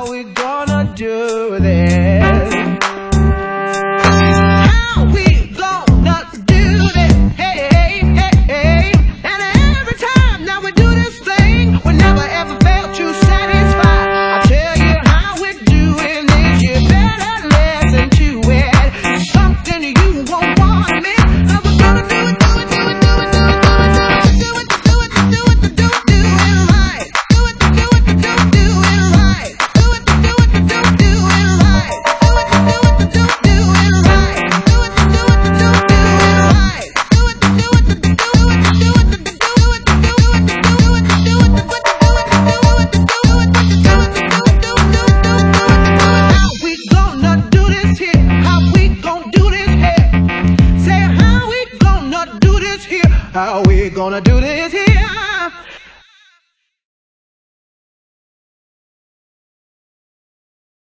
how we gonna do this? this here? How we gonna do this here?